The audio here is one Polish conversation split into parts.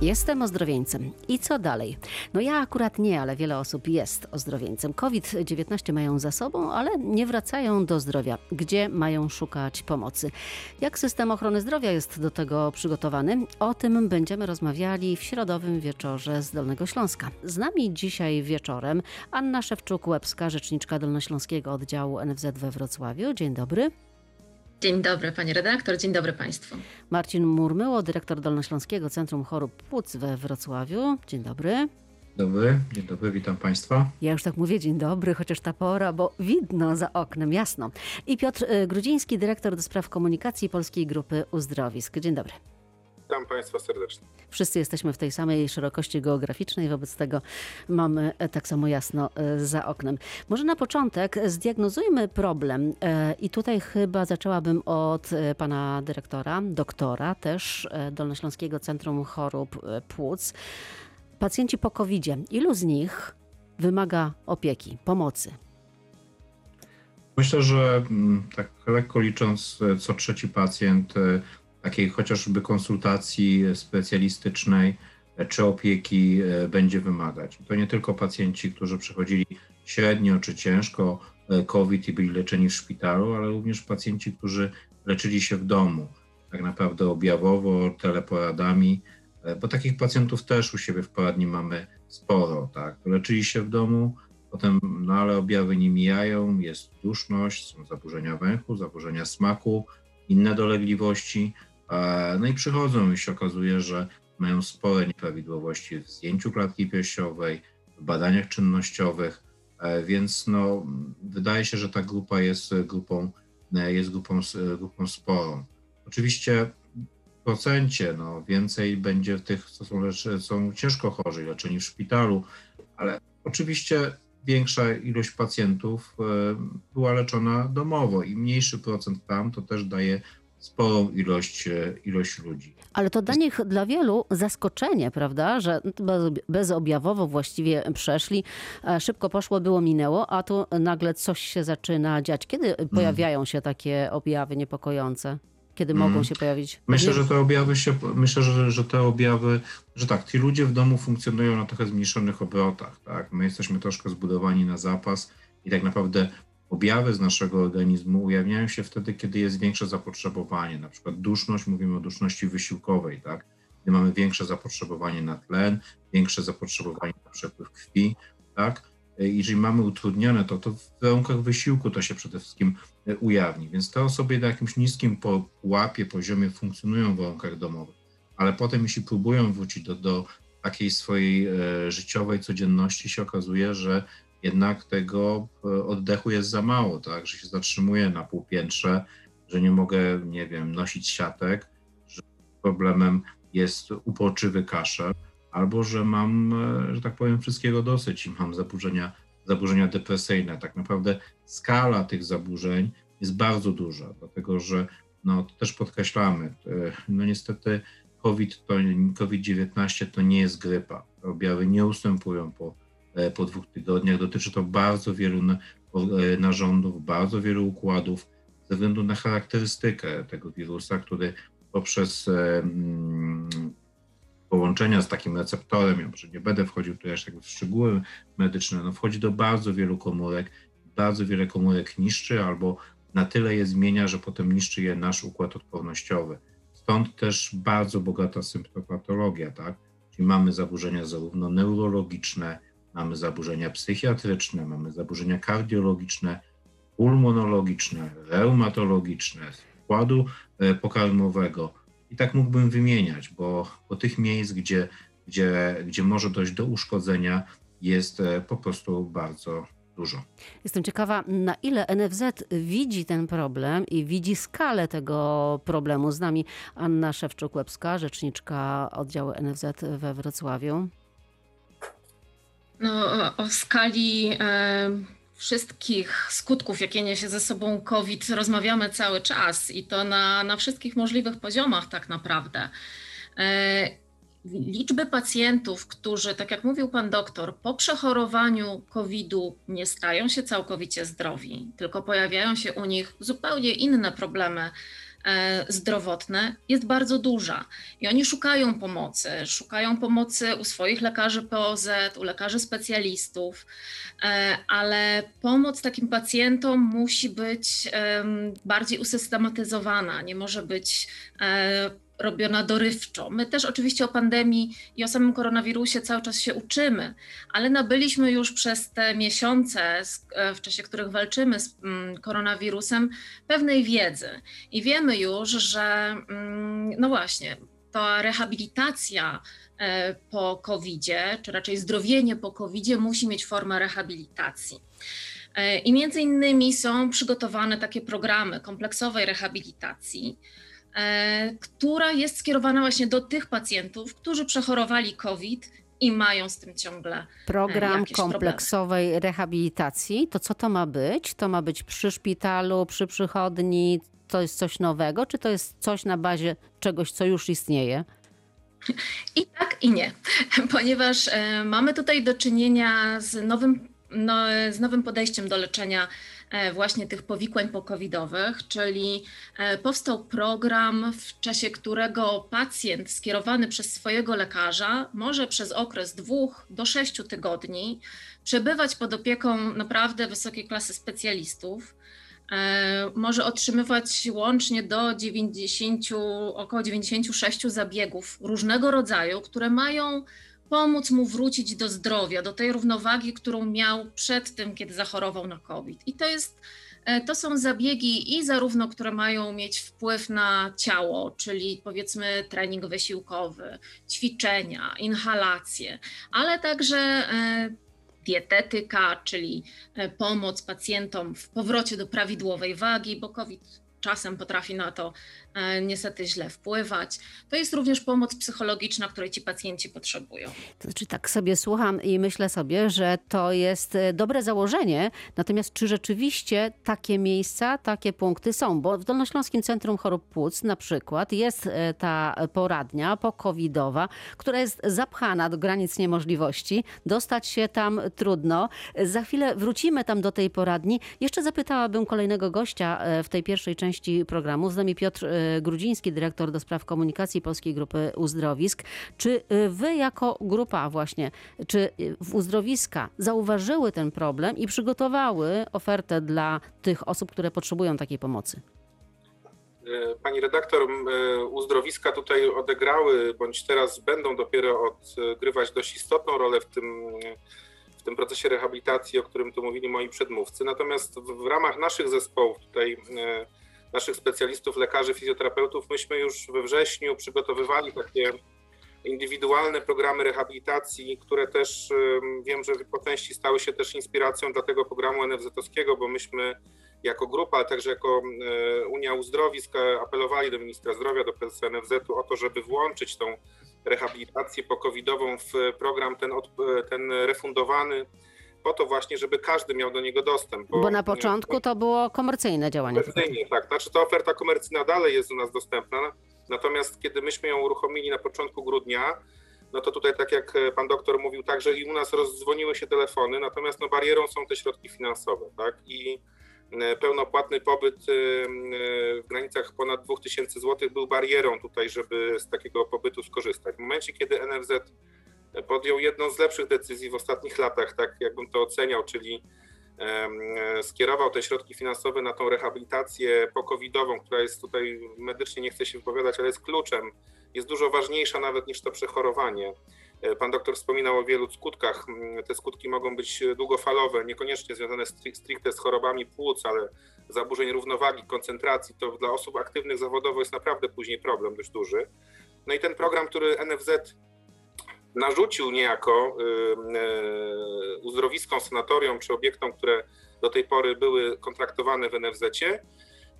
Jestem ozdrowieńcem. I co dalej? No ja akurat nie, ale wiele osób jest ozdrowieńcem. COVID-19 mają za sobą, ale nie wracają do zdrowia. Gdzie mają szukać pomocy? Jak system ochrony zdrowia jest do tego przygotowany? O tym będziemy rozmawiali w środowym wieczorze z Dolnego Śląska. Z nami dzisiaj wieczorem Anna Szewczuk-Łebska, rzeczniczka Dolnośląskiego Oddziału NFZ we Wrocławiu. Dzień dobry. Dzień dobry Pani redaktor, dzień dobry Państwu. Marcin Murmyło, dyrektor Dolnośląskiego Centrum Chorób Płuc we Wrocławiu. Dzień dobry. Dobry, dzień dobry, witam Państwa. Ja już tak mówię dzień dobry, chociaż ta pora, bo widno za oknem, jasno. I Piotr y, Grudziński, dyrektor do spraw komunikacji Polskiej Grupy Uzdrowisk. Dzień dobry. Witam Państwa serdecznie. Wszyscy jesteśmy w tej samej szerokości geograficznej, wobec tego mamy e, tak samo jasno e, za oknem. Może na początek zdiagnozujmy problem e, i tutaj chyba zaczęłabym od pana dyrektora, doktora też Dolnośląskiego Centrum Chorób Płuc. Pacjenci po covid ilu z nich wymaga opieki, pomocy? Myślę, że mm, tak lekko licząc, co trzeci pacjent takiej chociażby konsultacji specjalistycznej czy opieki e, będzie wymagać. To nie tylko pacjenci, którzy przechodzili średnio czy ciężko e, COVID i byli leczeni w szpitalu, ale również pacjenci, którzy leczyli się w domu, tak naprawdę objawowo, teleporadami, e, bo takich pacjentów też u siebie w poradni mamy sporo, tak. Leczyli się w domu, potem, no ale objawy nie mijają, jest duszność, są zaburzenia węchu, zaburzenia smaku, inne dolegliwości, no i przychodzą i się okazuje, że mają spore nieprawidłowości w zdjęciu klatki piersiowej, w badaniach czynnościowych, e, więc no, wydaje się, że ta grupa jest grupą, e, jest grupą, grupą sporą. Oczywiście w procencie no, więcej będzie tych, co są, są ciężko chorzy, leczeni w szpitalu, ale oczywiście większa ilość pacjentów e, była leczona domowo i mniejszy procent tam to też daje sporą ilość, e, ilość ludzi. Ale to dla nich, dla wielu zaskoczenie, prawda, że bezobjawowo właściwie przeszli, e, szybko poszło, było, minęło, a tu nagle coś się zaczyna dziać. Kiedy pojawiają się takie objawy niepokojące? Kiedy mogą mm. się pojawić? Myślę, że te objawy się, myślę, że, że te objawy, że tak, ci ludzie w domu funkcjonują na trochę zmniejszonych obrotach, tak? My jesteśmy troszkę zbudowani na zapas i tak naprawdę Objawy z naszego organizmu ujawniają się wtedy, kiedy jest większe zapotrzebowanie, na przykład duszność, mówimy o duszności wysiłkowej, tak? Gdy mamy większe zapotrzebowanie na tlen, większe zapotrzebowanie na przepływ krwi, tak? Jeżeli mamy utrudnione to, to w warunkach wysiłku to się przede wszystkim e, ujawni. Więc te osoby na jakimś niskim pułapie, poziomie funkcjonują w warunkach domowych, ale potem jeśli próbują wrócić do, do takiej swojej e, życiowej codzienności, się okazuje, że jednak tego e, oddechu jest za mało, tak, że się zatrzymuję na półpiętrze, że nie mogę, nie wiem, nosić siatek, że problemem jest uporczywy kaszel, albo że mam, e, że tak powiem, wszystkiego dosyć i mam zaburzenia, zaburzenia depresyjne. Tak naprawdę skala tych zaburzeń jest bardzo duża, dlatego że no, to też podkreślamy, e, no niestety COVID to, COVID-19 to nie jest grypa. Objawy nie ustępują po po dwóch tygodniach. Dotyczy to bardzo wielu e, narządów, bardzo wielu układów, ze względu na charakterystykę tego wirusa, który poprzez e, mm, połączenia z takim receptorem, ja może nie będę wchodził tu jeszcze w szczegóły medyczne, no wchodzi do bardzo wielu komórek, bardzo wiele komórek niszczy albo na tyle je zmienia, że potem niszczy je nasz układ odpornościowy. Stąd też bardzo bogata symptopatologia, tak? Czyli mamy zaburzenia zarówno neurologiczne, mamy zaburzenia psychiatryczne, mamy zaburzenia kardiologiczne, pulmonologiczne, reumatologiczne, układu e, pokarmowego. I tak mógłbym wymieniać, bo, bo tych miejsc, gdzie, gdzie, gdzie może dojść do uszkodzenia, jest e, po prostu bardzo dużo. Jestem ciekawa, na ile NFZ widzi ten problem i widzi skalę tego problemu. Z nami Anna Szewczuk-Łebska, rzeczniczka oddziału NFZ we Wrocławiu. No, o skali e, wszystkich skutków, jakie niesie ze sobą COVID, rozmawiamy cały czas i to na, na wszystkich możliwych poziomach, tak naprawdę. E, liczby pacjentów, którzy, tak jak mówił pan doktor, po przechorowaniu COVID-u nie stają się całkowicie zdrowi, tylko pojawiają się u nich zupełnie inne problemy zdrowotne jest bardzo duża i oni szukają pomocy. Szukają pomocy u swoich lekarzy POZ, u lekarzy specjalistów, e, ale pomoc takim pacjentom musi być bardziej usystematyzowana, nie może być robiona dorywczo. My też oczywiście o pandemii i o samym koronawirusie cały czas się uczymy, ale nabyliśmy już przez te miesiące, e, w czasie których walczymy z mm, koronawirusem, pewnej wiedzy i wiemy już, że mm, no właśnie, ta rehabilitacja e, po COVID-zie, czy raczej zdrowienie po COVID-zie musi mieć formę rehabilitacji. E, I między innymi są przygotowane takie programy kompleksowej rehabilitacji, która jest skierowana właśnie do tych pacjentów, którzy przechorowali COVID i mają z tym ciągle. E, Program kompleksowej problemy. rehabilitacji, to co to ma być? To ma być przy szpitalu, przy przychodni? To jest coś nowego, czy to jest coś na bazie czegoś, co już istnieje? I tak, i nie, ponieważ e, mamy tutaj do czynienia z nowym, no, z nowym podejściem do leczenia E, właśnie tych powikłań pokowidowych, czyli e, powstał program, w czasie którego pacjent skierowany przez swojego lekarza może przez okres dwóch do sześciu tygodni przebywać pod opieką naprawdę wysokiej klasy specjalistów. E, może otrzymywać łącznie do 90, około 96 zabiegów różnego rodzaju, które mają pomóc mu wrócić do zdrowia, do tej równowagi, którą miał przed tym, kiedy zachorował na COVID. I to jest e, to są zabiegi i zarówno, które mają mieć wpływ na ciało, czyli powiedzmy trening wysiłkowy, ćwiczenia, inhalacje, ale także e, dietetyka, czyli e, pomoc pacjentom w powrocie do prawidłowej wagi, bo COVID czasem potrafi na to niestety źle wpływać. To jest również pomoc psychologiczna, której ci pacjenci potrzebują. To znaczy, tak sobie słucham i myślę sobie, że to jest e, dobre założenie, natomiast czy rzeczywiście takie miejsca, takie punkty są? Bo w Dolnośląskim Centrum Chorób Płuc na przykład jest e, ta poradnia pokowidowa, która jest zapchana do granic niemożliwości. Dostać się tam trudno. Za chwilę wrócimy tam do tej poradni. Jeszcze zapytałabym kolejnego gościa w tej pierwszej części programu. Z nami Piotr e, Grudziński, dyrektor do spraw komunikacji Polskiej Grupy Uzdrowisk. Czy e, wy jako grupa właśnie, czy w uzdrowiska zauważyły ten problem i przygotowały ofertę dla tych osób, które potrzebują takiej pomocy? E, pani redaktor, uzdrowiska tutaj odegrały, bądź teraz będą dopiero odgrywać dość istotną rolę w tym, w tym procesie rehabilitacji, o którym tu mówili moi przedmówcy. Natomiast w, w ramach naszych zespołów tutaj naszych specjalistów, lekarzy, fizjoterapeutów, myśmy już we wrześniu przygotowywali takie indywidualne programy rehabilitacji, które też wiem, że po części stały się też inspiracją dla tego programu NFZ-owskiego, bo myśmy jako grupa, ale także jako e, Unia Uzdrowisk apelowali do ministra zdrowia, do prezesa NFZ-u o to, żeby włączyć tą rehabilitację pokowidową w program ten, ten refundowany po to właśnie, żeby każdy miał do niego dostęp. Bo, bo na początku to było komercyjne działanie. Komercyjnie, tak. Znaczy ta oferta komercyjna dalej jest u nas dostępna, natomiast kiedy myśmy ją uruchomili na początku grudnia, no to tutaj, tak jak pan doktor mówił, także i u nas rozdzwoniły się telefony, natomiast no, barierą są te środki finansowe, tak? I e, pełnopłatny pobyt e, e, w granicach ponad 2000 zł był barierą tutaj, żeby z takiego pobytu skorzystać. W momencie, kiedy NFZ podjął jedną z lepszych decyzji w ostatnich latach, tak jakbym to oceniał, czyli skierował te środki finansowe na tą rehabilitację pokowidową, która jest tutaj medycznie, nie chcę się wypowiadać, ale jest kluczem, jest dużo ważniejsza nawet niż to przechorowanie. E, pan doktor wspominał o wielu skutkach. Te skutki mogą być długofalowe, niekoniecznie związane stricte z chorobami płuc, ale zaburzeń równowagi, koncentracji. To dla osób aktywnych zawodowo jest naprawdę później problem dość duży. No i ten program, który NFZ narzucił niejako y, y, uzdrowiskom, sanatorium czy obiektom, które do tej pory były kontraktowane w NFZ-cie,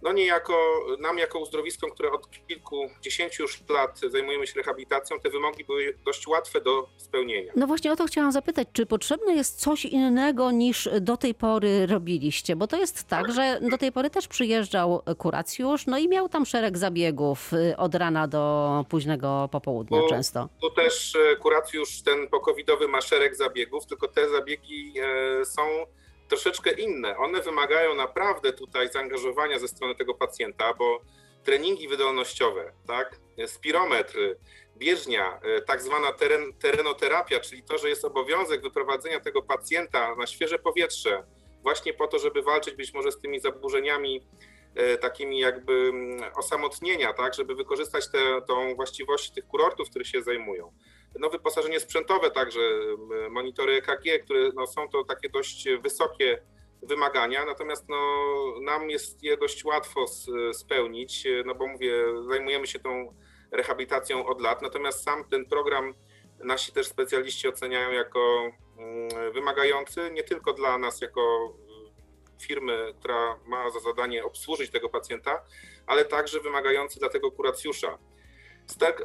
no niejako nam jako uzdrowiskom, które od kilkudziesięciu już lat zajmujemy się rehabilitacją, te wymogi były dość łatwe do spełnienia. No właśnie o to chciałam zapytać, czy potrzebne jest coś innego niż do tej pory robiliście? Bo to jest tak, że do tej pory też przyjeżdżał kuracjusz, no i miał tam szereg zabiegów y, od rana do późnego popołudnia Bo często. Tu też e, kuracjusz ten pokowidowy ma szereg zabiegów, tylko te zabiegi e, są troszeczkę inne. One wymagają naprawdę tutaj zaangażowania ze strony tego pacjenta, bo treningi wydolnościowe, tak? Spirometr, bieżnia, tak zwana teren, terenoterapia, czyli to, że jest obowiązek wyprowadzenia tego pacjenta na świeże powietrze, właśnie po to, żeby walczyć być może z tymi zaburzeniami E, takimi jakby mm, osamotnienia, tak, żeby wykorzystać te, tą właściwość tych kurortów, które się zajmują. No, wyposażenie sprzętowe także, monitory EKG, które no, są to takie dość wysokie wymagania, natomiast no, nam jest je dość łatwo spełnić, no bo mówię, zajmujemy się tą rehabilitacją od lat, natomiast sam ten program nasi też specjaliści oceniają jako mm, wymagający, nie tylko dla nas jako firmy, która ma za zadanie obsłużyć tego pacjenta, ale także wymagający dla tego kuracjusza.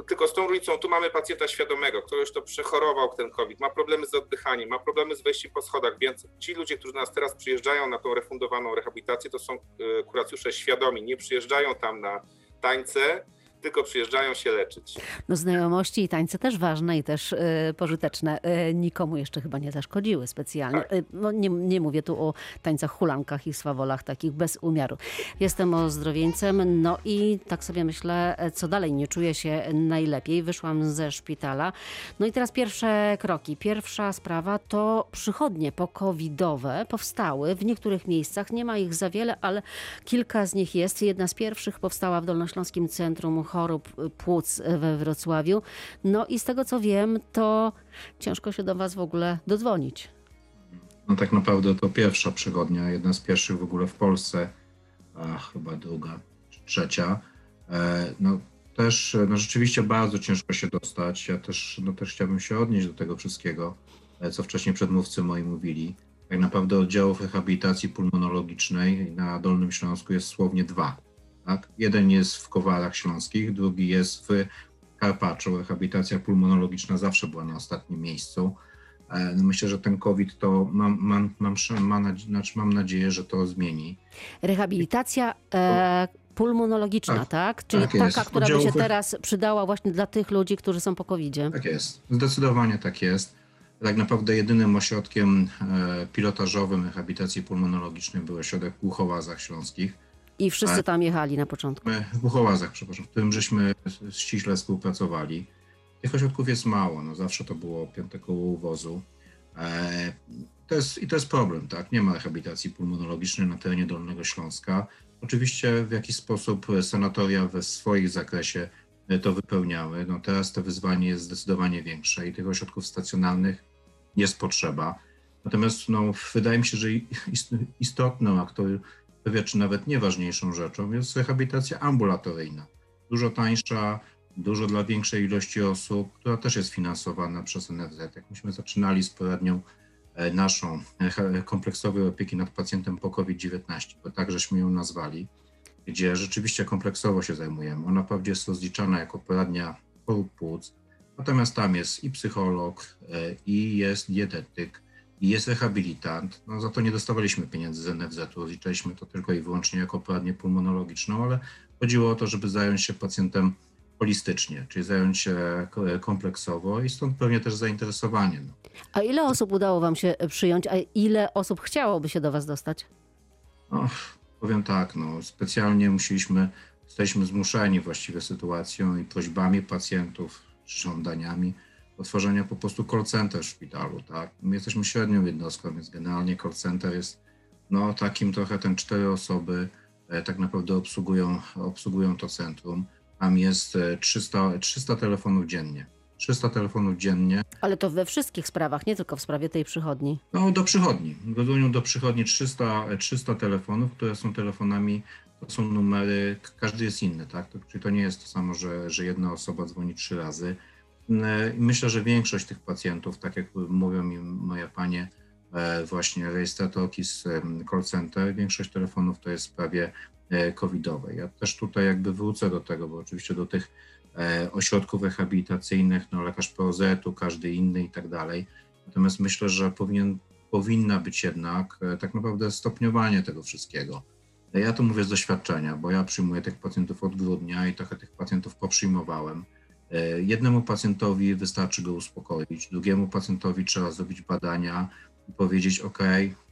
Tylko z tą różnicą, tu mamy pacjenta świadomego, który już to przechorował ten COVID, ma problemy z oddychaniem, ma problemy z wejściem po schodach, więc ci ludzie, którzy nas teraz przyjeżdżają na tą refundowaną rehabilitację, to są e, kuracjusze świadomi, nie przyjeżdżają tam na tańce, tylko przyjeżdżają się leczyć. No znajomości i tańce też ważne i też y, pożyteczne. Y, nikomu jeszcze chyba nie zaszkodziły specjalnie. Tak. Y, no, nie, nie mówię tu o tańcach hulankach i swawolach takich bez umiaru. Jestem ozdrowieńcem, no i tak sobie myślę, co dalej, nie czuję się najlepiej. Wyszłam ze szpitala. No i teraz pierwsze kroki. Pierwsza sprawa to przychodnie pokowidowe powstały w niektórych miejscach. Nie ma ich za wiele, ale kilka z nich jest. Jedna z pierwszych powstała w Dolnośląskim Centrum chorób płuc we Wrocławiu. No i z tego co wiem, to ciężko się do Was w ogóle dodzwonić. No tak naprawdę to pierwsza przygodnia, jedna z pierwszych w ogóle w Polsce, a chyba druga, trzecia. E, no też no rzeczywiście bardzo ciężko się dostać. Ja też, no też chciałbym się odnieść do tego wszystkiego, e, co wcześniej przedmówcy moi mówili. Tak naprawdę oddziałów rehabilitacji pulmonologicznej na Dolnym Śląsku jest słownie dwa tak? Jeden jest w Kowarach Śląskich, drugi jest w Karpaczu. Rehabilitacja pulmonologiczna zawsze była na ostatnim miejscu. E, no myślę, że ten COVID to mam, mam, mam, mam, znaczy mam nadzieję, że to zmieni. Rehabilitacja e, pulmonologiczna, tak? tak? Czyli tak taka, która by się teraz przydała właśnie dla tych ludzi, którzy są po covid -zie. Tak jest, zdecydowanie tak jest. Tak naprawdę jedynym ośrodkiem e, pilotażowym rehabilitacji pulmonologicznej był ośrodek w Głuchowazach Śląskich i wszyscy tak. tam jechali na początku. My w Buchowazach, przepraszam, w którym żeśmy ściśle współpracowali. Tych ośrodków jest mało, no zawsze to było piąte koło uwozu. E, to jest, I to jest problem, tak? Nie ma rehabilitacji pulmonologicznej na terenie Dolnego Śląska. Oczywiście w jakiś sposób sanatoria we swoim zakresie to wypełniały. No teraz to wyzwanie jest zdecydowanie większe i tych ośrodków stacjonarnych jest potrzeba. Natomiast no, wydaje mi się, że istotną, a to prawie czy nawet nieważniejszą rzeczą jest rehabilitacja ambulatoryjna. Dużo tańsza, dużo dla większej ilości osób, która też jest finansowana przez NFZ. Jak myśmy zaczynali z poradnią e, naszą e, kompleksowej opieki nad pacjentem po COVID-19, bo tak żeśmy ją nazwali, gdzie rzeczywiście kompleksowo się zajmujemy. Ona wprawdzie jest rozliczana jako poradnia chorób płuc, natomiast tam jest i psycholog, e, i jest dietetyk, i jest rehabilitant. No, za to nie dostawaliśmy pieniędzy z NFZ-u, liczyliśmy to tylko i wyłącznie jako poradnię pulmonologiczną, ale chodziło o to, żeby zająć się pacjentem holistycznie, czyli zająć się kompleksowo i stąd pewnie też zainteresowanie. No. A ile osób udało Wam się przyjąć, a ile osób chciałoby się do Was dostać? No, powiem tak, no, specjalnie musieliśmy, jesteśmy zmuszeni właściwie sytuacją i prośbami pacjentów, żądaniami, otworzenia po prostu call center w szpitalu, tak? My jesteśmy średnią jednostką, więc generalnie call center jest no takim trochę ten cztery osoby e, tak naprawdę obsługują, obsługują to centrum. Tam jest 300, e, 300 telefonów dziennie. 300 telefonów dziennie. Ale to we wszystkich sprawach, nie tylko w sprawie tej przychodni. No do przychodni. Dzwonią do przychodni 300, 300 telefonów, które są telefonami, to są numery, każdy jest inny, tak? Czyli to nie jest to samo, że, że jedna osoba dzwoni trzy razy. E, myślę, że większość tych pacjentów, tak jak mówią mi moje panie, e, właśnie rejestratorki z call center, większość telefonów to jest w sprawie e, covidowej. Ja też tutaj jakby wrócę do tego, bo oczywiście do tych ośrodków rehabilitacyjnych, no lekarz POZ-u, każdy inny i tak dalej. Natomiast myślę, że powinien, powinna być jednak tak naprawdę stopniowanie tego wszystkiego. Ja to mówię z doświadczenia, bo ja przyjmuję tych pacjentów od grudnia i trochę tych pacjentów poprzyjmowałem. E, jednemu pacjentowi wystarczy go uspokoić, drugiemu pacjentowi trzeba zrobić badania i powiedzieć: OK,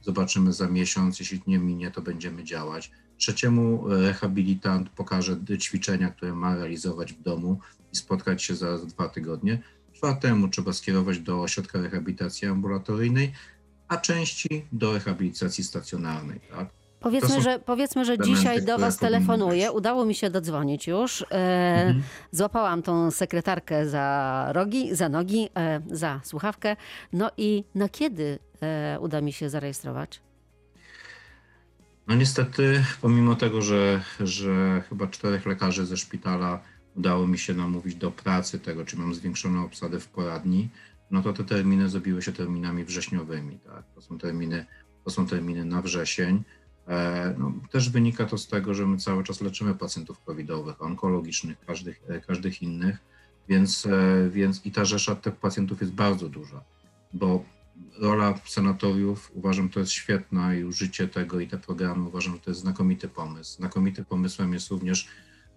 zobaczymy za miesiąc, jeśli nie minie, to będziemy działać. trzeciemu rehabilitant pokaże ćwiczenia, które ma realizować w domu i spotkać się za dwa tygodnie, czwartemu trzeba skierować do ośrodka rehabilitacji ambulatoryjnej, a części do rehabilitacji stacjonarnej. Tak? Powiedzmy, że, powiedzmy, że dzisiaj do Was telefonuję. Udało mi się dodzwonić już. E, Mhm. Złapałam tą sekretarkę za rogi, za nogi, e, za słuchawkę. No i na kiedy e, uda mi się zarejestrować? No niestety, pomimo tego, że, że chyba czterech lekarzy ze szpitala udało mi się namówić do pracy tego, czy mam zwiększoną obsadę w poradni, no to te terminy zrobiły się terminami wrześniowymi. Tak? To, są terminy, to są terminy na wrzesień. E, no, też wynika to z tego, że my cały czas leczymy pacjentów covidowych, onkologicznych, każdych, e, każdych innych, więc, e, więc i ta rzesza tych pacjentów jest bardzo duża, bo rola sanatoriów uważam, to jest świetna i użycie tego i te programy uważam, że to jest znakomity pomysł. Znakomitym pomysłem jest również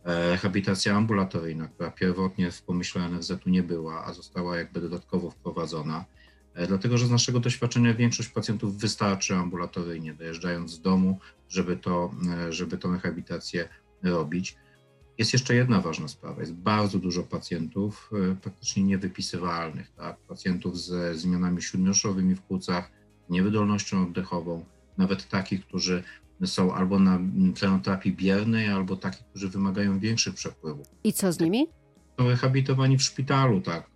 rehabilitacja ambulatoryjna, która pierwotnie w pomyśle NFZ-u nie była, a została jakby dodatkowo wprowadzona. E, Dlatego, że z naszego doświadczenia większość pacjentów wystarczy ambulatoryjnie, dojeżdżając z domu, żeby, to, e, żeby tą rehabilitację robić. Jest jeszcze jedna ważna sprawa. Jest bardzo dużo pacjentów e, praktycznie niewypisywalnych, tak? pacjentów ze zmianami śródnoszowymi w płucach, niewydolnością oddechową, nawet takich, którzy są albo na tlenoterapii biernej, albo takich, którzy wymagają większych przepływów. I co z nimi? Są rehabilitowani w szpitalu, tak,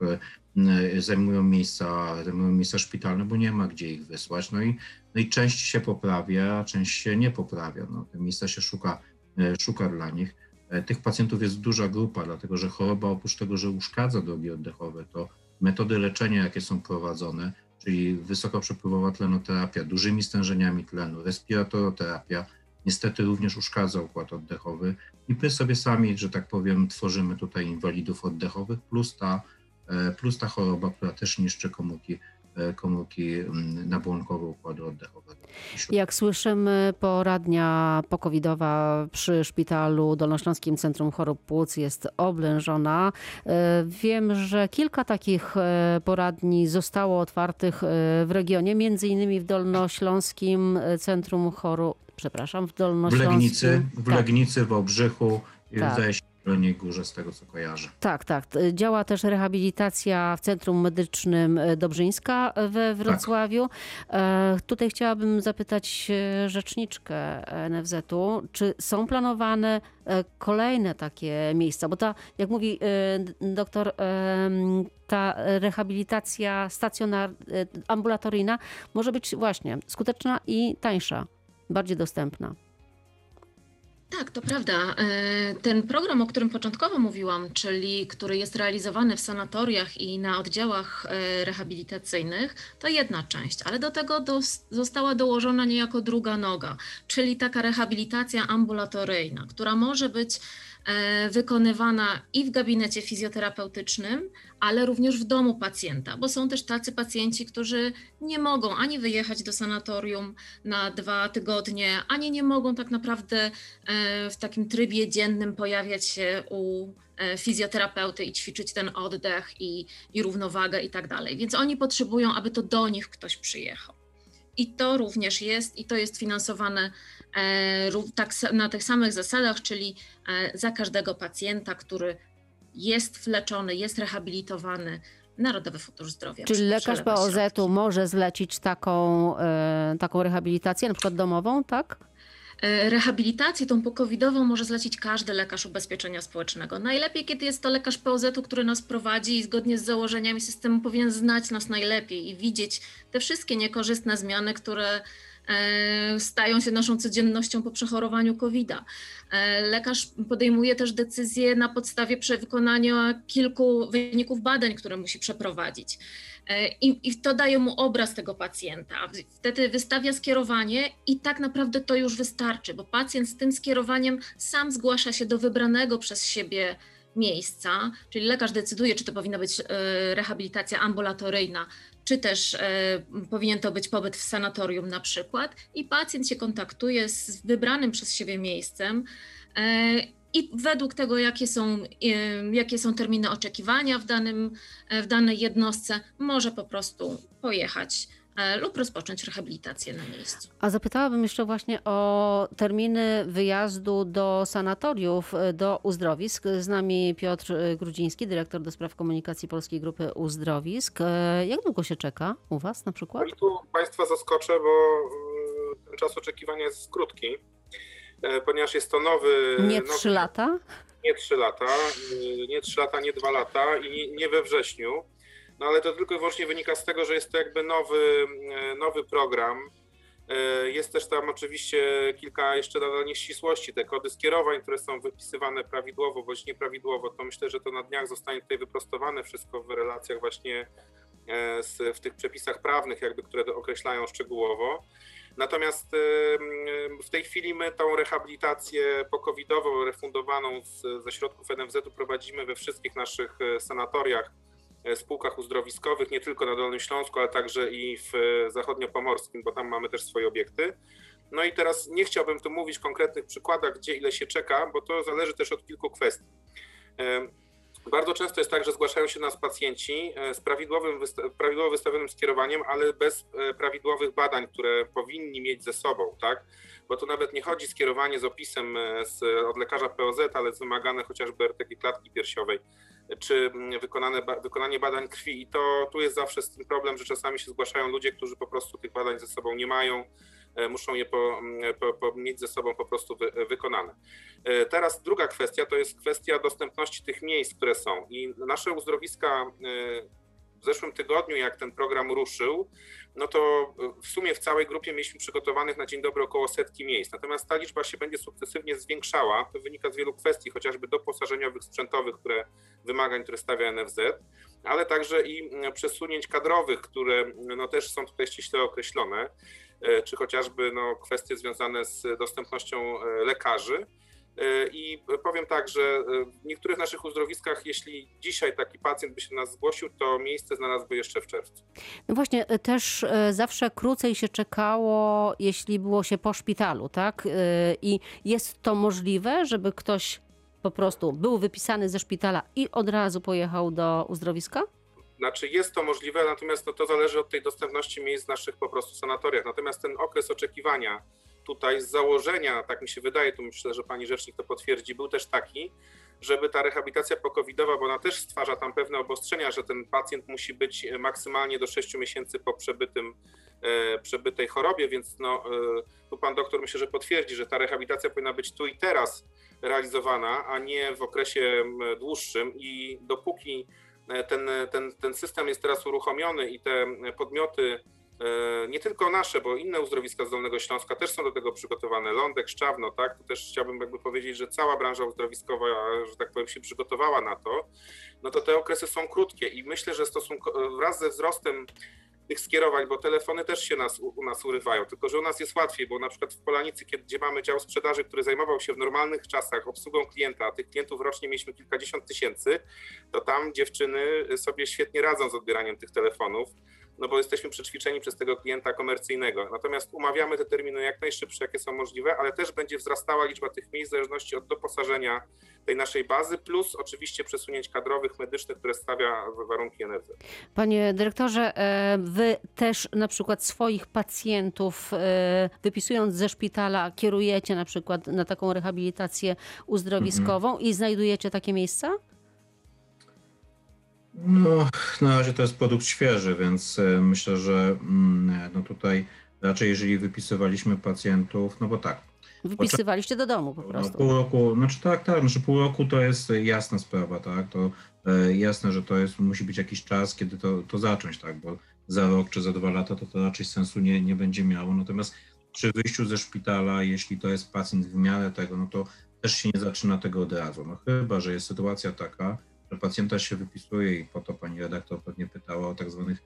zajmują miejsca, zajmują miejsca szpitalne, bo nie ma gdzie ich wysłać. No i, no i część się poprawia, część się nie poprawia. No, te miejsca się szuka, e, szuka dla nich. E, Tych pacjentów jest duża grupa, dlatego że choroba oprócz tego, że uszkadza drogi oddechowe, to metody leczenia, jakie są prowadzone, czyli wysokoprzepływowa tlenoterapia, dużymi stężeniami tlenu, respiratoroterapia, niestety również uszkadza układ oddechowy i my sobie sami, że tak powiem, tworzymy tutaj inwalidów oddechowych, plus ta, e, plus ta choroba, która też niszczy komórki, e, komórki mm, nabłonkowe układu oddechowego. Jak słyszymy, poradnia pokowidowa przy szpitalu Dolnośląskim Centrum Chorób Płuc jest oblężona. E, Wiem, że kilka takich e, poradni zostało otwartych e, w regionie, między innymi w Dolnośląskim Centrum Chorób, przepraszam, w W Dolnośląskim... Legnicy, w Tak. Legnicy, w Obrzychu, Tak. Tak. Jeleniej Górze, z tego co kojarzę. Tak, tak. Działa też rehabilitacja w Centrum Medycznym Dobrzyńska we Wrocławiu. E, Tutaj chciałabym zapytać e, rzeczniczkę NFZ-u, czy są planowane e, kolejne takie miejsca? Bo ta, jak mówi doktor, ta rehabilitacja stacjonar, e, ambulatoryjna może być właśnie skuteczna i tańsza, bardziej dostępna. Tak, to prawda. E, Ten program, o którym początkowo mówiłam, czyli który jest realizowany w sanatoriach i na oddziałach e, rehabilitacyjnych, to jedna część, ale do tego dos- została dołożona niejako druga noga, czyli taka rehabilitacja ambulatoryjna, która może być wykonywana i w gabinecie fizjoterapeutycznym, ale również w domu pacjenta, bo są też tacy pacjenci, którzy nie mogą ani wyjechać do sanatorium na dwa tygodnie, ani nie mogą tak naprawdę e, w takim trybie dziennym pojawiać się u e, fizjoterapeuty i ćwiczyć ten oddech i, i równowagę i tak dalej. Więc oni potrzebują, aby to do nich ktoś przyjechał. I to również jest, i to jest finansowane e, tak, na tych samych zasadach, czyli e, za każdego pacjenta, który jest wleczony, jest rehabilitowany, Narodowy Fundusz Zdrowia. Czyli lekarz POZ-u może zlecić taką, e, taką rehabilitację, na przykład domową, tak? E, Rehabilitację tą pokowidową może zlecić każdy lekarz ubezpieczenia społecznego. Najlepiej, kiedy jest to lekarz POZ-u, który nas prowadzi i zgodnie z założeniami systemu powinien znać nas najlepiej i widzieć te wszystkie niekorzystne zmiany, które stają się naszą codziennością po przechorowaniu COVID-a. E, Lekarz podejmuje też decyzje na podstawie prze- wykonania kilku wyników badań, które musi przeprowadzić. E, I, I to daje mu obraz tego pacjenta. Wtedy wystawia skierowanie i tak naprawdę to już wystarczy, bo pacjent z tym skierowaniem sam zgłasza się do wybranego przez siebie miejsca, czyli lekarz decyduje, czy to powinna być e, rehabilitacja ambulatoryjna, czy też e, powinien to być pobyt w sanatorium na przykład, i pacjent się kontaktuje z wybranym przez siebie miejscem. e, I według tego, jakie są, e, jakie są terminy oczekiwania w, danym, e, w danej jednostce, może po prostu pojechać lub rozpocząć rehabilitację na miejscu. A zapytałabym jeszcze właśnie o terminy wyjazdu do sanatoriów, e, do uzdrowisk. Z nami Piotr e, Grudziński, dyrektor do spraw komunikacji Polskiej Grupy Uzdrowisk. E, Jak długo się czeka u Was na przykład? I tu Państwa zaskoczę, bo ten czas oczekiwania jest krótki, e, ponieważ jest to nowy. Nie nowy, trzy lata? Nie trzy lata, nie trzy lata, nie dwa lata i nie- nie we wrześniu. No ale to tylko i wyłącznie wynika z tego, że jest to jakby nowy, e, nowy program. E, Jest też tam oczywiście kilka jeszcze nadal nieścisłości. Te kody skierowań, które są wypisywane prawidłowo bądź nieprawidłowo, to myślę, że to na dniach zostanie tutaj wyprostowane wszystko w relacjach właśnie e, z, w tych przepisach prawnych, jakby, które określają szczegółowo. Natomiast w tej chwili my tą rehabilitację pokowidową refundowaną z, ze środków NFZ-u prowadzimy we wszystkich naszych sanatoriach, spółkach uzdrowiskowych, nie tylko na Dolnym Śląsku, ale także i w e, zachodniopomorskim, bo tam mamy też swoje obiekty. No i teraz nie chciałbym tu mówić w konkretnych przykładach, gdzie ile się czeka, bo to zależy też od kilku kwestii. E, Bardzo często jest tak, że zgłaszają się nas pacjenci e, z prawidłowym, prawidłowo wystawionym skierowaniem, ale bez e, prawidłowych badań, które powinni mieć ze sobą, tak? Bo tu nawet nie chodzi skierowanie z opisem e, z, od lekarza POZ, ale jest wymagane chociażby RTG klatki piersiowej, e, czy mm, wykonane, wykonanie badań krwi. I to tu jest zawsze z tym problem, że czasami się zgłaszają ludzie, którzy po prostu tych badań ze sobą nie mają, e, muszą je po, mm, po, po mieć ze sobą po prostu wy, wykonane. E, Teraz druga kwestia to jest kwestia dostępności tych miejsc, które są. I nasze uzdrowiska e, w zeszłym tygodniu, jak ten program ruszył, no to e, w sumie w całej grupie mieliśmy przygotowanych na dzień dobry około setki miejsc. Natomiast ta liczba się będzie sukcesywnie zwiększała. To wynika z wielu kwestii, chociażby doposażeniowych, sprzętowych, które wymagań, które stawia NFZ, ale także i przesunięć kadrowych, które no, też są tutaj ściśle określone, e, czy chociażby no, kwestie związane z dostępnością e, lekarzy. I powiem tak, że e, w niektórych naszych uzdrowiskach, jeśli dzisiaj taki pacjent by się do nas zgłosił, to miejsce znalazłby jeszcze w czerwcu. No właśnie, e, też e, zawsze krócej się czekało, jeśli było się po szpitalu, tak? I jest to możliwe, żeby ktoś po prostu był wypisany ze szpitala i od razu pojechał do uzdrowiska? Znaczy jest to możliwe, natomiast no to zależy od tej dostępności miejsc w naszych po prostu sanatoriach. Natomiast ten okres oczekiwania tutaj z założenia, tak mi się wydaje, tu myślę, że pani rzecznik to potwierdzi, był też taki, żeby ta rehabilitacja pokowidowa, bo ona też stwarza tam pewne obostrzenia, że ten pacjent musi być maksymalnie do 6 miesięcy po przebytym, e, przebytej chorobie, więc no, e, tu pan doktor myślę, że potwierdzi, że ta rehabilitacja powinna być tu i teraz realizowana, a nie w okresie dłuższym i dopóki e, ten, ten, ten system jest teraz uruchomiony i te podmioty, e, nie tylko nasze, bo inne uzdrowiska z Dolnego Śląska też są do tego przygotowane, Lądek, Szczawno, tak, to też chciałbym jakby powiedzieć, że cała branża uzdrowiskowa, że tak powiem, się przygotowała na to, no to te okresy są krótkie i myślę, że stosunkowo wraz ze wzrostem tych skierowań, bo telefony też się nas, u, nas urywają, tylko że u nas jest łatwiej, bo na przykład w Polanicy, gdzie mamy dział sprzedaży, który zajmował się w normalnych czasach obsługą klienta, a tych klientów rocznie mieliśmy kilkadziesiąt tysięcy, to tam dziewczyny sobie świetnie radzą z odbieraniem tych telefonów, no bo jesteśmy przećwiczeni przez tego klienta komercyjnego. Natomiast umawiamy te terminy jak najszybsze, jakie są możliwe, ale też będzie wzrastała liczba tych miejsc w zależności od doposażenia tej naszej bazy, plus oczywiście przesunięć kadrowych, medycznych, które stawia w warunki NFZ. Panie dyrektorze, e, wy też na przykład swoich pacjentów e, wypisując ze szpitala kierujecie na przykład na taką rehabilitację uzdrowiskową i znajdujecie takie miejsca? No, na razie to jest produkt świeży, więc e, myślę, że mm, no tutaj raczej jeżeli wypisywaliśmy pacjentów, no bo tak, Wypisywaliście do domu po no, prostu. pół roku, znaczy tak, tak, znaczy pół roku to jest jasna sprawa, tak, to e, jasne, że to jest, musi być jakiś czas, kiedy to, to zacząć, tak, bo za rok czy za dwa lata to, to raczej sensu nie, nie będzie miało, natomiast przy wyjściu ze szpitala, jeśli to jest pacjent w miarę tego, no to też się nie zaczyna tego od razu, no chyba, że jest sytuacja taka, pacjenta się wypisuje i po to pani redaktor pewnie pytała o tak zwanych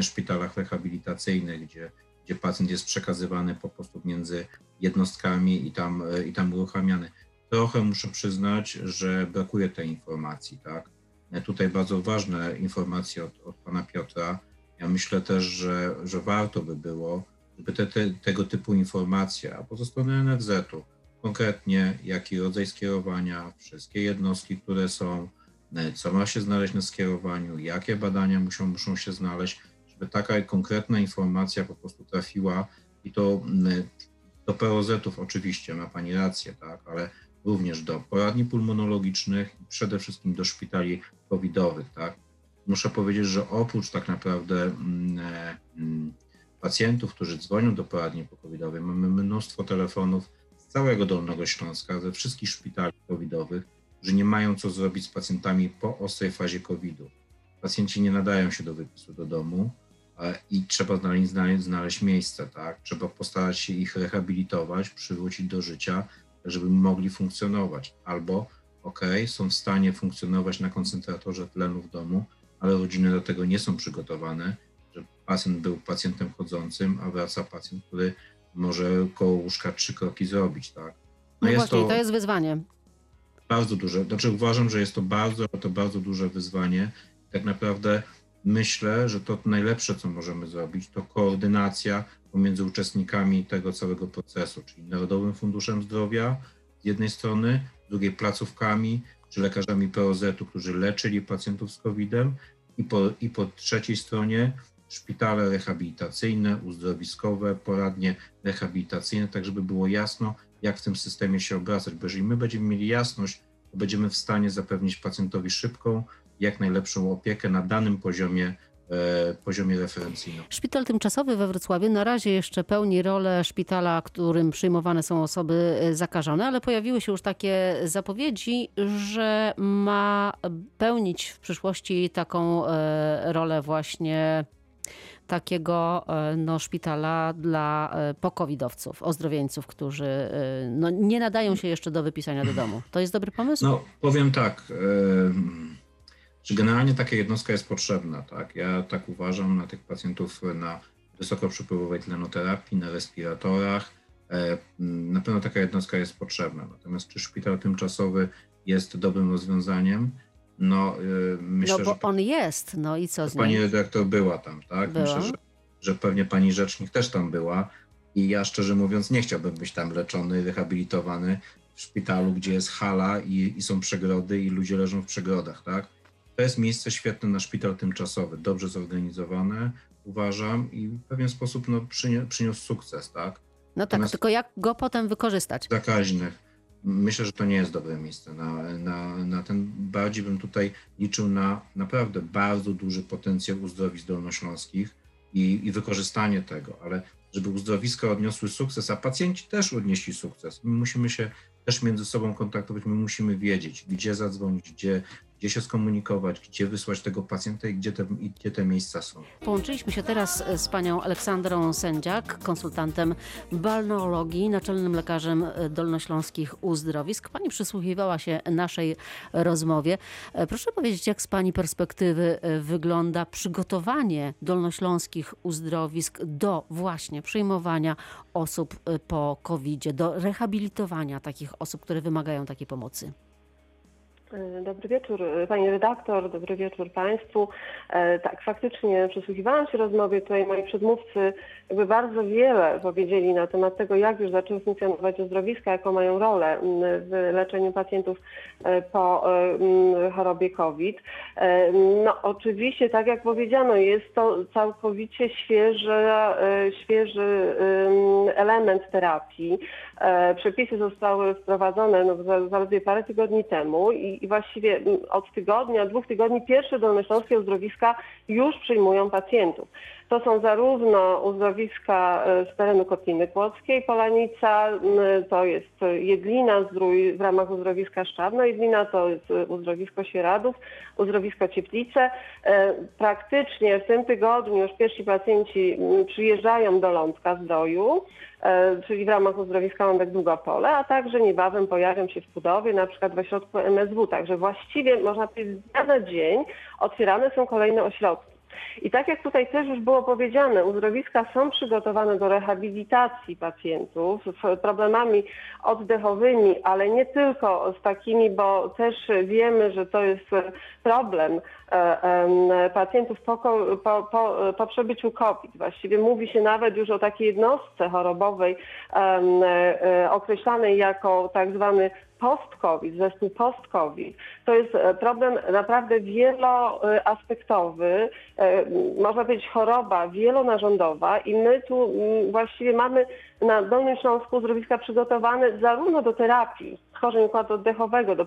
szpitalach rehabilitacyjnych, gdzie, gdzie pacjent jest przekazywany po prostu między jednostkami i tam, i tam uruchamiany. Trochę muszę przyznać, że brakuje tej informacji, tak? Tutaj bardzo ważne informacje od, od pana Piotra. Ja myślę też, że, że warto by było, żeby te, te, tego typu informacje, albo ze strony NFZ-u, konkretnie jaki rodzaj skierowania, wszystkie jednostki, które są, co ma się znaleźć na skierowaniu, jakie badania muszą, muszą się znaleźć, żeby taka konkretna informacja po prostu trafiła i to do POZ-ów oczywiście, ma Pani rację, tak, ale również do poradni pulmonologicznych i przede wszystkim do szpitali covidowych, tak. Muszę powiedzieć, że oprócz tak naprawdę e, pacjentów, którzy dzwonią do poradni pokowidowej, mamy mnóstwo telefonów z całego Dolnego Śląska, ze wszystkich szpitali covidowych, że nie mają co zrobić z pacjentami po ostrej fazie COVID-u. Pacjenci nie nadają się do wypisu do domu i trzeba znaleźć, znaleźć, miejsce, tak? Trzeba postarać się ich rehabilitować, przywrócić do życia, żeby mogli funkcjonować. Albo, ok, są w stanie funkcjonować na koncentratorze tlenu w domu, ale rodziny do tego nie są przygotowane, że pacjent był pacjentem chodzącym, a wraca pacjent, który może koło łóżka trzy kroki zrobić, tak? No, no właśnie, to, to jest wyzwanie. Bardzo duże. Znaczy uważam, że jest to bardzo, to bardzo duże wyzwanie. Tak naprawdę myślę, że to najlepsze, co możemy zrobić, to koordynacja pomiędzy uczestnikami tego całego procesu, czyli Narodowym Funduszem Zdrowia z jednej strony, z drugiej placówkami, czy lekarzami POZ-u, którzy leczyli pacjentów z COVID-em i po, i po trzeciej stronie szpitale rehabilitacyjne, uzdrowiskowe, poradnie rehabilitacyjne, tak żeby było jasno, jak w tym systemie się obracać, bo jeżeli my będziemy mieli jasność, to będziemy w stanie zapewnić pacjentowi szybką, jak najlepszą opiekę na danym poziomie e, poziomie referencyjnym. Szpital tymczasowy we Wrocławiu na razie jeszcze pełni rolę szpitala, którym przyjmowane są osoby e, zakażone, ale pojawiły się już takie zapowiedzi, że ma pełnić w przyszłości taką e, rolę właśnie takiego e, no, szpitala dla e, pokowidowców, ozdrowieńców, którzy e, no, nie nadają się jeszcze do wypisania do domu. To jest dobry pomysł? No, powiem tak. Że generalnie taka jednostka jest potrzebna. Tak? Ja tak uważam na tych pacjentów na wysokoprzepływowej tlenoterapii, na respiratorach. Na pewno taka jednostka jest potrzebna. Natomiast czy szpital tymczasowy jest dobrym rozwiązaniem? No, yy, myślę, no bo że on jest, no i co z nim? Pani redaktor była tam, tak? Była. Myślę, że, że pewnie pani rzecznik też tam była i ja szczerze mówiąc nie chciałbym być tam leczony, rehabilitowany w szpitalu, gdzie jest hala i, i są przegrody i ludzie leżą w przegrodach, tak? To jest miejsce świetne na szpital tymczasowy, dobrze zorganizowane, uważam, i w pewien sposób no, przyniósł sukces, tak? No tak, Natomiast tylko jak go potem wykorzystać? Zakaźnych Myślę, że to nie jest dobre miejsce na, na, na ten. Bardziej bym tutaj liczył na naprawdę bardzo duży potencjał uzdrowisk dolnośląskich i, i wykorzystanie tego, ale żeby uzdrowiska odniosły sukces, a pacjenci też odnieśli sukces. My musimy się też między sobą kontaktować, my musimy wiedzieć, gdzie zadzwonić, gdzie, gdzie się skomunikować, gdzie wysłać tego pacjenta i gdzie te, gdzie te miejsca są. Połączyliśmy się teraz z panią Aleksandrą Sędziak, konsultantem balneologii, naczelnym lekarzem dolnośląskich uzdrowisk. Pani przysłuchiwała się naszej rozmowie. Proszę powiedzieć, jak z pani perspektywy wygląda przygotowanie dolnośląskich uzdrowisk do właśnie przyjmowania osób po covid do rehabilitowania takich osób, które wymagają takiej pomocy? E, dobry wieczór Pani redaktor, dobry wieczór Państwu. E, tak, faktycznie przysłuchiwałam się rozmowie. Tutaj moi przedmówcy jakby bardzo wiele powiedzieli na temat tego, jak już zaczęły funkcjonować uzdrowiska, jaką mają rolę w leczeniu pacjentów e, po chorobie COVID. No oczywiście, tak jak powiedziano, jest to całkowicie świeży, świeży element terapii. Przepisy zostały wprowadzone no, zaledwie parę tygodni temu i i, właściwie mm, od tygodnia, dwóch tygodni pierwsze dolnośląskie uzdrowiska już przyjmują pacjentów. To są zarówno uzdrowiska e, z terenu Kotliny Kłodzkiej, Polanica, to jest Jedlina Zdrój w ramach uzdrowiska Szczawno Jedlina, to jest uzdrowisko Sieradów, uzdrowisko Cieplice. E, praktycznie w tym tygodniu już pierwsi pacjenci przyjeżdżają do Lądka Zdroju, e, czyli w ramach uzdrowiska Lądek Długopole, a także niebawem pojawią się w Pudowie, na przykład w ośrodku MSW. Także właściwie można powiedzieć dnia na dzień otwierane są kolejne ośrodki. I tak jak tutaj też już było powiedziane, uzdrowiska są przygotowane do rehabilitacji pacjentów z problemami oddechowymi, ale nie tylko z takimi, bo też wiemy, że to jest problem e, pacjentów po, po, po, po przebyciu COVID. Właściwie mówi się nawet już o takiej jednostce chorobowej e, określanej jako tak zwany post-COVID, zespół post-COVID, to jest e, problem naprawdę wieloaspektowy, e, można powiedzieć choroba wielonarządowa i my tu właściwie mamy na Dolnym Śląsku uzdrowiska przygotowane zarówno do terapii schorzeń układu oddechowego, do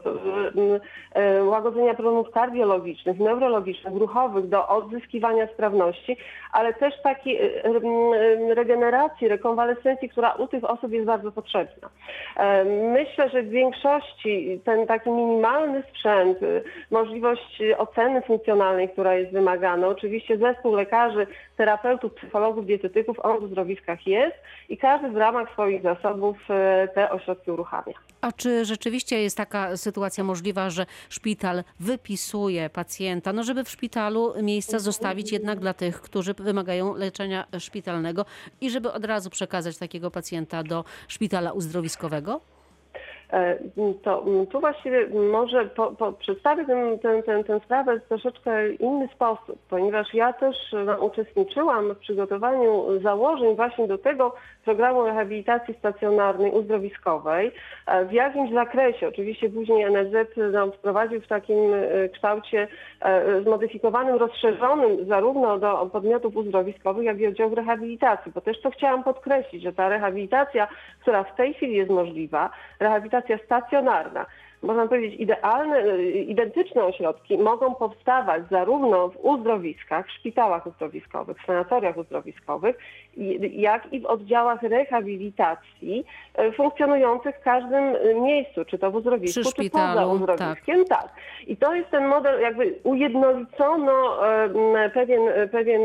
mm, e, łagodzenia problemów kardiologicznych, neurologicznych, ruchowych, do odzyskiwania sprawności, ale też takiej e, regeneracji, rekonwalescencji, która u tych osób jest bardzo potrzebna. E, myślę, że w większości ten taki minimalny sprzęt, możliwość oceny funkcjonalnej, która jest wymagana, oczywiście zespół lekarzy, terapeutów, psychologów, dietetyków, on w uzdrowiskach jest i każdy w ramach swoich zasobów te ośrodki uruchamia. A czy rzeczywiście jest taka sytuacja możliwa, że szpital wypisuje pacjenta, no żeby w szpitalu miejsca zostawić jednak dla tych, którzy wymagają leczenia szpitalnego i żeby od razu przekazać takiego pacjenta do szpitala uzdrowiskowego? E, to tu właściwie może po, po przedstawię tę sprawę w troszeczkę inny sposób, ponieważ ja też no, uczestniczyłam w przygotowaniu założeń właśnie do tego programu rehabilitacji stacjonarnej, uzdrowiskowej. E, w jakimś zakresie, oczywiście później NFZ nam wprowadził w takim e, kształcie zmodyfikowanym, rozszerzonym zarówno do podmiotów uzdrowiskowych, jak i oddziałów rehabilitacji, bo też to chciałam podkreślić, że ta rehabilitacja, która w tej chwili jest możliwa, rehabilitacja stacjonarna. Można powiedzieć, idealne, identyczne ośrodki mogą powstawać zarówno w uzdrowiskach, szpitalach uzdrowiskowych, sanatoriach uzdrowiskowych, jak i w oddziałach rehabilitacji e, funkcjonujących w każdym miejscu, czy to w uzdrowisku, Przy czy szpitalu, poza uzdrowiskiem. Tak. tak. I to jest ten model, jakby ujednolicono pewien, pewien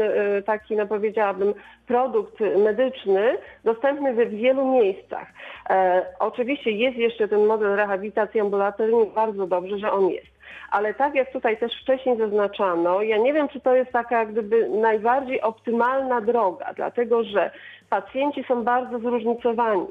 taki, no powiedziałabym, produkt medyczny dostępny w wielu miejscach. E, oczywiście jest jeszcze ten model rehabilitacji ambulatoryjnej, bardzo dobrze, że on jest. Ale tak jak tutaj też wcześniej zaznaczano, ja nie wiem, czy to jest taka jak gdyby najbardziej optymalna droga, dlatego że pacjenci są bardzo zróżnicowani.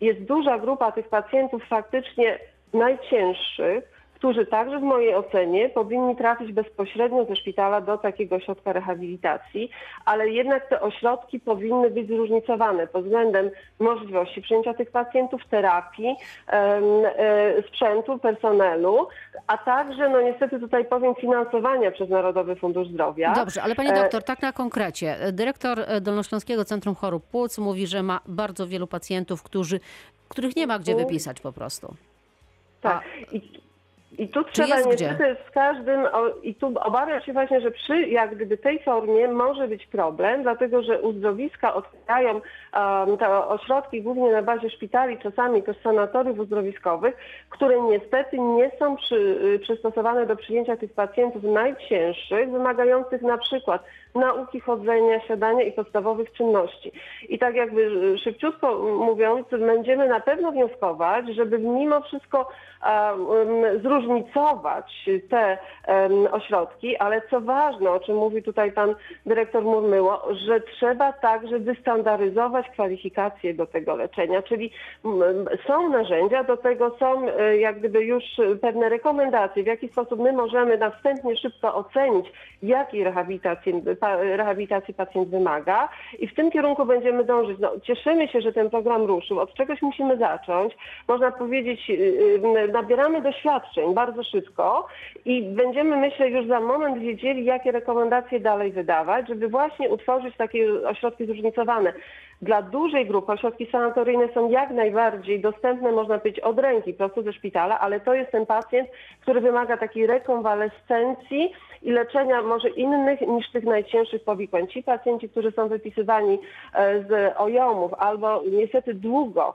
Jest duża grupa tych pacjentów faktycznie najcięższych, którzy także w mojej ocenie powinni trafić bezpośrednio ze szpitala do takiego ośrodka rehabilitacji, ale jednak te ośrodki powinny być zróżnicowane pod względem możliwości przyjęcia tych pacjentów, terapii, e, sprzętu, personelu, a także, no niestety tutaj powiem, finansowania przez Narodowy Fundusz Zdrowia. Dobrze, ale pani e, doktor, tak na konkrecie. Dyrektor Dolnośląskiego Centrum Chorób Płuc mówi, że ma bardzo wielu pacjentów, którzy, których nie ma gdzie wypisać po prostu. Tak. I i tu trzeba niestety z każdym, i tu obawiam się właśnie, że przy jak gdyby tej formie może być problem, dlatego że uzdrowiska otwierają um, te ośrodki głównie na bazie szpitali, czasami też sanatoriów uzdrowiskowych, które niestety nie są przy, y, przystosowane do przyjęcia tych pacjentów najcięższych, wymagających na przykład nauki chodzenia, siadania i podstawowych czynności. I tak jakby y, szybciutko mówiąc, będziemy na pewno wnioskować, żeby mimo wszystko um, zróżnicować te ośrodki, ale co ważne, o czym mówi tutaj pan dyrektor Murmyło, że trzeba także wystandaryzować kwalifikacje do tego leczenia, czyli są narzędzia do tego, są e, jak gdyby już pewne rekomendacje, w jaki sposób my możemy następnie szybko ocenić, jakiej rehabilitacji, rehabilitacji pacjent wymaga i w tym kierunku będziemy dążyć. No, cieszymy się, że ten program ruszył, od czegoś musimy zacząć. Można powiedzieć, y, y, nabieramy doświadczeń bardzo szybko i będziemy, myślę, już za moment wiedzieli, jakie rekomendacje dalej wydawać, żeby właśnie utworzyć takie ośrodki zróżnicowane. Dla dużej grupy ośrodki sanatoryjne są jak najbardziej dostępne, można powiedzieć, od ręki, prosto ze szpitala, ale to jest ten pacjent, który wymaga takiej rekonwalescencji i leczenia może innych niż tych najcięższych powikłań. Ci pacjenci, którzy są wypisywani e, z ojomów albo niestety długo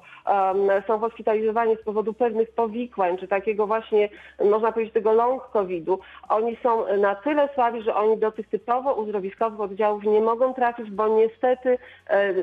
są hospitalizowani z powodu pewnych powikłań, czy takiego właśnie, można powiedzieć, tego long COVID-u, oni są na tyle słabi, że oni do tych typowo uzdrowiskowych oddziałów nie mogą trafić, bo niestety e,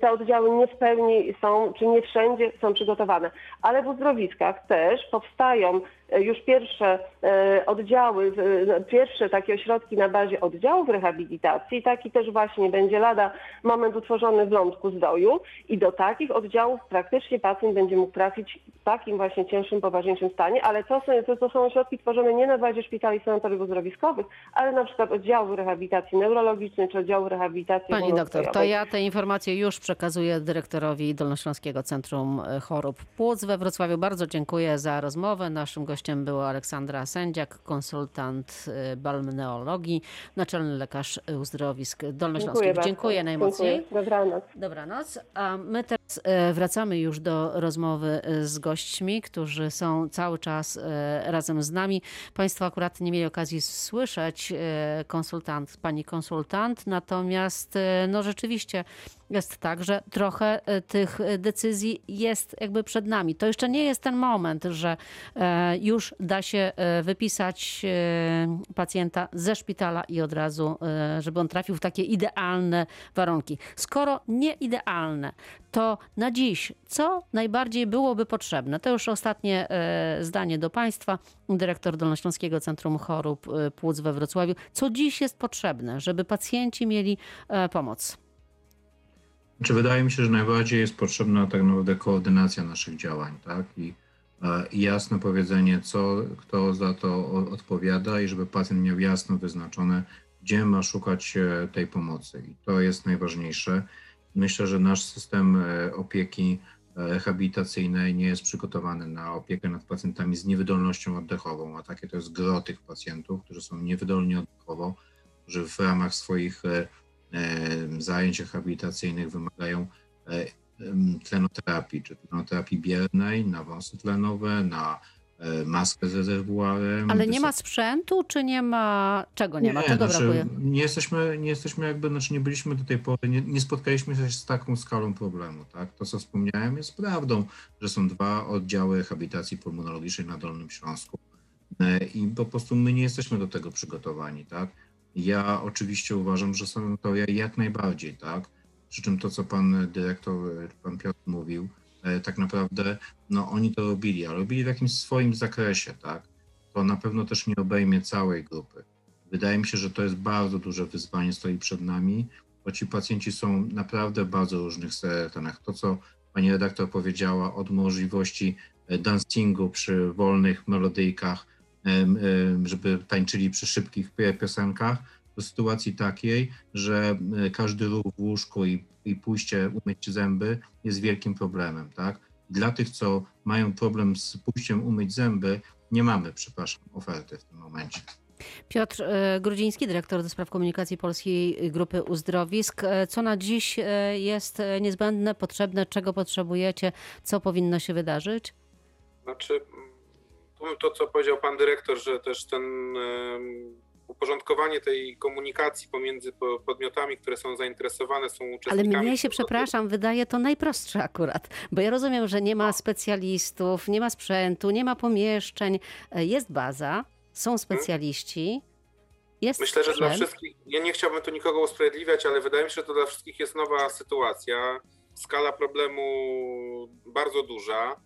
te oddziały nie w pełni są, czy nie wszędzie są przygotowane. Ale w uzdrowiskach też powstają już pierwsze e, oddziały, no, pierwsze takie ośrodki na bazie oddziałów rehabilitacji. Taki też właśnie będzie lada moment utworzony w Lądku Zdoju i do takich oddziałów praktycznie pacjent będzie mógł trafić w takim właśnie cięższym, poważniejszym stanie, ale to są, to, to są ośrodki tworzone nie na bazie szpitali sanatoriów uzdrowiskowych, ale na przykład oddziału rehabilitacji neurologicznej czy oddziału rehabilitacji Pani doktor, to ja te informacje już przekazuję dyrektorowi Dolnośląskiego Centrum e, Chorób Płuc we Wrocławiu. Bardzo dziękuję za rozmowę. Naszym gościem była Aleksandra Sędziak, konsultant e, balmneologii, naczelny lekarz uzdrowisk dolnośląskich. bardzo. Dziękuję najmocniej. Dziękuję. Dobranoc. Dobranoc. A my teraz e, wracamy już do rozmowy e, z gośćmi, którzy są cały czas razem z nami. Państwo akurat nie mieli okazji słyszeć konsultant, pani konsultant, natomiast no rzeczywiście jest tak, że trochę e, tych e, decyzji jest jakby przed nami. To jeszcze nie jest ten moment, że e, już da się wypisać pacjenta ze szpitala i od razu, żeby on trafił w takie idealne warunki. Skoro nie idealne, to na dziś co najbardziej byłoby potrzebne? To już ostatnie zdanie do Państwa. Dyrektor Dolnośląskiego Centrum Chorób Płuc we Wrocławiu. Co dziś jest potrzebne, żeby pacjenci mieli pomoc? Czy wydaje mi się, że najbardziej jest potrzebna tak naprawdę koordynacja naszych działań, tak? I, e, i jasne powiedzenie, co, kto za to odpowiada i żeby pacjent miał jasno wyznaczone, gdzie ma szukać e, tej pomocy. I to jest najważniejsze. Myślę, że nasz system e, opieki rehabilitacyjnej nie jest przygotowany na opiekę nad pacjentami z niewydolnością oddechową, a takie to jest gro tych pacjentów, którzy są niewydolni oddechowo, którzy w ramach swoich zajęć rehabilitacyjnych wymagają e, tlenoterapii, czy tlenoterapii biernej, na wąsy tlenowe, na e, maskę z rezerwuarem. Ale nie ma sprzętu, czy nie ma czego nie, ma? Czego znaczy, brakuje? Nie jesteśmy, nie jesteśmy jakby, znaczy nie byliśmy do tej pory, nie, nie spotkaliśmy się z taką skalą problemu, tak? To, co wspomniałem, jest prawdą, że są dwa oddziały rehabilitacji pulmonologicznej na Dolnym Śląsku e, i po prostu my nie jesteśmy do tego przygotowani, tak? Ja oczywiście uważam, że to jak najbardziej, tak? Przy czym to, co pan dyrektor, pan Piotr mówił, e, tak naprawdę, no oni to robili, ale robili w jakimś swoim zakresie, tak? To na pewno też nie obejmie całej grupy. Wydaje mi się, że to jest bardzo duże wyzwanie stoi przed nami, bo ci pacjenci są naprawdę w bardzo różnych stanach. To, co pani redaktor powiedziała, od możliwości e, dancingu przy wolnych melodyjkach, żeby tańczyli przy szybkich pi- piosenkach, do sytuacji takiej, że e, każdy ruch w łóżku i, i pójście umyć zęby jest wielkim problemem, tak? Dla tych, co mają problem z pójściem umyć zęby, nie mamy, przepraszam, oferty w tym momencie. Piotr e, Grudziński, dyrektor do spraw komunikacji Polskiej Grupy Uzdrowisk. E, Co na dziś jest niezbędne, potrzebne, czego potrzebujecie, co powinno się wydarzyć? Znaczy, to, co powiedział pan dyrektor, że też ten uporządkowanie tej komunikacji pomiędzy po- podmiotami, które są zainteresowane, są Ale uczestnikami. mnie się, przepraszam, wydaje to najprostsze akurat, bo ja rozumiem, że nie ma specjalistów, nie ma sprzętu, nie ma pomieszczeń, e, jest baza, są specjaliści, jest Myślę, że dla wszystkich, ja nie chciałbym tu nikogo usprawiedliwiać, ale wydaje mi się, że to dla wszystkich jest nowa sytuacja. Skala problemu bardzo duża.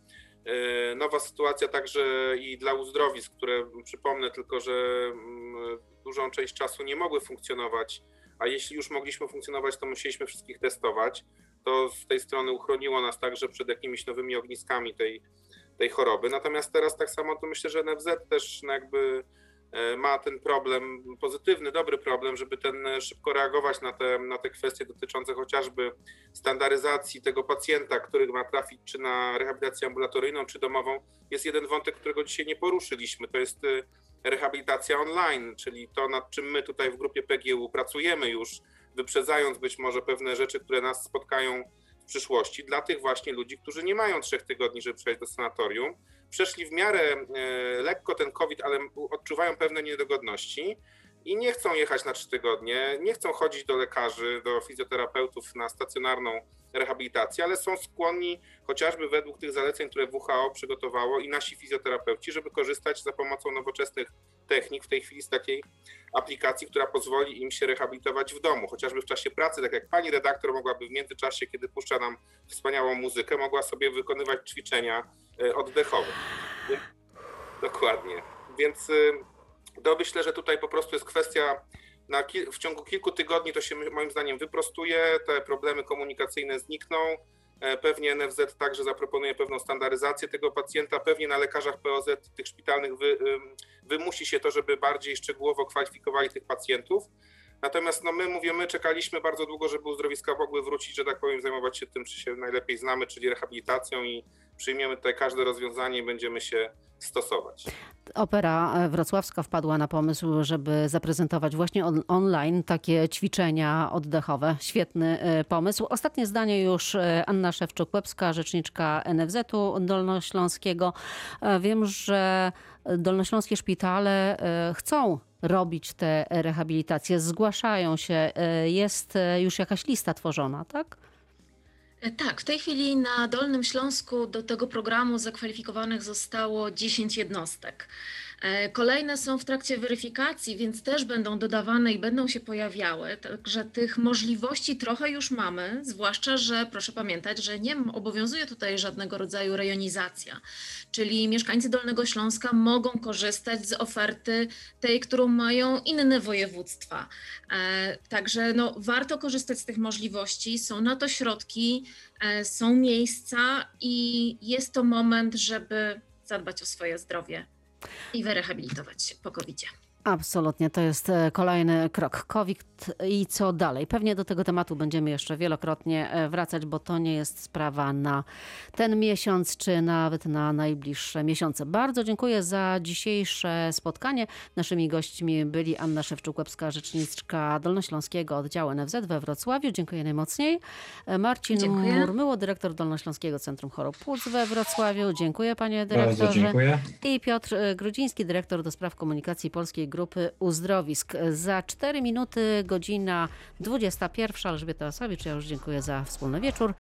E, Nowa sytuacja także i dla uzdrowisk, które przypomnę tylko, że mm, dużą część czasu nie mogły funkcjonować, a jeśli już mogliśmy funkcjonować, to musieliśmy wszystkich testować. To z tej strony uchroniło nas także przed jakimiś nowymi ogniskami tej, tej choroby. Natomiast teraz tak samo to myślę, że NFZ też no jakby ma ten problem, pozytywny, dobry problem, żeby ten e, szybko reagować na te, na te kwestie dotyczące chociażby standaryzacji tego pacjenta, który ma trafić czy na rehabilitację ambulatoryjną, czy domową. Jest jeden wątek, którego dzisiaj nie poruszyliśmy, to jest e, rehabilitacja online, czyli to, nad czym my tutaj w grupie PGU pracujemy już, wyprzedzając być może pewne rzeczy, które nas spotkają w przyszłości, dla tych właśnie ludzi, którzy nie mają trzech tygodni, żeby przejść do sanatorium, przeszli w miarę e, lekko ten COVID, ale odczuwają pewne niedogodności i nie chcą jechać na trzy tygodnie, nie chcą chodzić do lekarzy, do fizjoterapeutów na stacjonarną rehabilitację, ale są skłonni chociażby według tych zaleceń, które WHO przygotowało i nasi fizjoterapeuci, żeby korzystać za pomocą nowoczesnych technik w tej chwili z takiej aplikacji, która pozwoli im się rehabilitować w domu, chociażby w czasie pracy, tak jak pani redaktor mogłaby w międzyczasie, kiedy puszcza nam wspaniałą muzykę, mogła sobie wykonywać ćwiczenia e, oddechowe. Dokładnie. Więc y, to myślę, że tutaj po prostu jest kwestia, w ciągu kilku tygodni to się moim zdaniem wyprostuje, te problemy komunikacyjne znikną. E, Pewnie NFZ także zaproponuje pewną standaryzację tego pacjenta. Pewnie na lekarzach POZ tych szpitalnych wy, ym, wymusi się to, żeby bardziej szczegółowo kwalifikowali tych pacjentów. Natomiast no my mówię, my czekaliśmy bardzo długo, żeby uzdrowiska mogły wrócić, że tak powiem, zajmować się tym, czy się najlepiej znamy, czyli rehabilitacją i przyjmiemy tutaj każde rozwiązanie i będziemy się stosować. Opera e, Wrocławska wpadła na pomysł, żeby zaprezentować właśnie on, online takie ćwiczenia oddechowe. Świetny e, pomysł. Ostatnie zdanie już e, Anna Szewczuk-Łebska, rzeczniczka NFZ-u Dolnośląskiego. Wiem, że dolnośląskie szpitale chcą robić te rehabilitacje, zgłaszają się. E, Jest e, już jakaś lista tworzona, tak? E, Tak, w tej chwili na Dolnym Śląsku do tego programu zakwalifikowanych zostało 10 jednostek. E, Kolejne są w trakcie weryfikacji, więc też będą dodawane i będą się pojawiały. Także tych możliwości trochę już mamy, zwłaszcza, że proszę pamiętać, że nie obowiązuje tutaj żadnego rodzaju rejonizacja. Czyli mieszkańcy Dolnego Śląska mogą korzystać z oferty tej, którą mają inne województwa. E, Także no, warto korzystać z tych możliwości. Są na to środki, e, są miejsca i jest to moment, żeby zadbać o swoje zdrowie i wyrehabilitować się po covid Absolutnie, to jest e, kolejny krok. COVID i co dalej? Pewnie do tego tematu będziemy jeszcze wielokrotnie e, wracać, bo to nie jest sprawa na ten miesiąc, czy nawet na najbliższe miesiące. Bardzo dziękuję za dzisiejsze spotkanie. Naszymi gośćmi byli Anna Szewczuk-Łebska, rzeczniczka Dolnośląskiego Oddziału NFZ we Wrocławiu. Dziękuję najmocniej. E, Marcin Dziękuję. Murmyło, dyrektor Dolnośląskiego Centrum Chorób Płuc we Wrocławiu. Dziękuję panie Bardzo dyrektorze. dziękuję. I Piotr Grudziński, dyrektor do spraw komunikacji Polskiej Grupy Uzdrowisk. Za 4 minuty godzina 21. Elżbieta Osowicz, ja już dziękuję za wspólny wieczór.